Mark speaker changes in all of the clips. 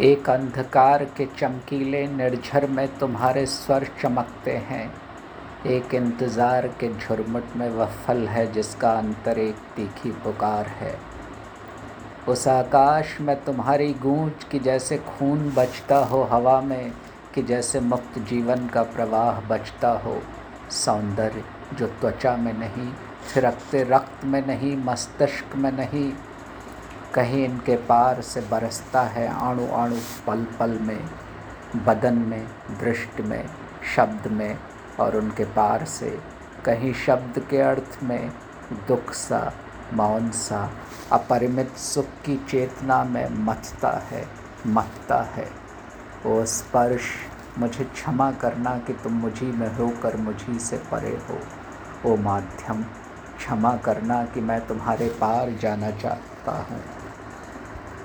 Speaker 1: एक अंधकार के चमकीले निर्झर में तुम्हारे स्वर चमकते हैं। एक इंतज़ार के झुरमुट में वह फल है जिसका अंतर एक तीखी पुकार है। उस आकाश में तुम्हारी गूंज की जैसे खून बचता हो हवा में, कि जैसे मुक्त जीवन का प्रवाह बचता हो। सौंदर्य जो त्वचा में नहीं, थिरकते रक्त में नहीं, मस्तिष्क में नहीं कहीं इनके पार से बरसता है अणु अणु पल पल में, बदन में, दृष्टि में, शब्द में, और उनके पार से कहीं शब्द के अर्थ में दुख सा, मौन सा, अपरिमित सुख की चेतना में मथता है मथता है। वो स्पर्श, मुझे क्षमा करना कि तुम मुझी में होकर मुझी से परे हो। वो माध्यम, क्षमा करना कि मैं तुम्हारे पार जाना चाहता हूँ।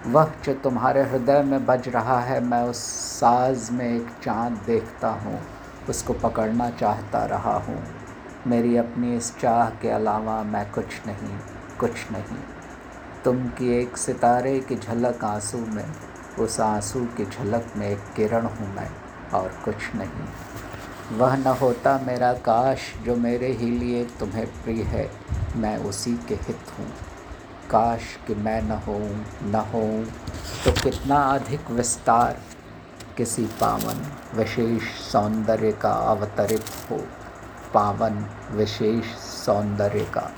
Speaker 1: वह जो तुम्हारे हृदय में बज रहा है, मैं उस साज में एक चाँद देखता हूँ, उसको पकड़ना चाहता रहा हूँ। मेरी अपनी इस चाह के अलावा मैं कुछ नहीं कुछ नहीं। तुम की एक सितारे की झलक आँसू में, उस आँसू की झलक में एक किरण हूँ मैं, और कुछ नहीं। वह न होता मेरा काश, जो मेरे ही लिए तुम्हें प्रिय है, मैं उसी के हित हूँ। काश कि मैं न हो न हो तो कितना अधिक विस्तार किसी पावन विशेष सौंदर्य का अवतरित हो, पावन विशेष सौंदर्य का।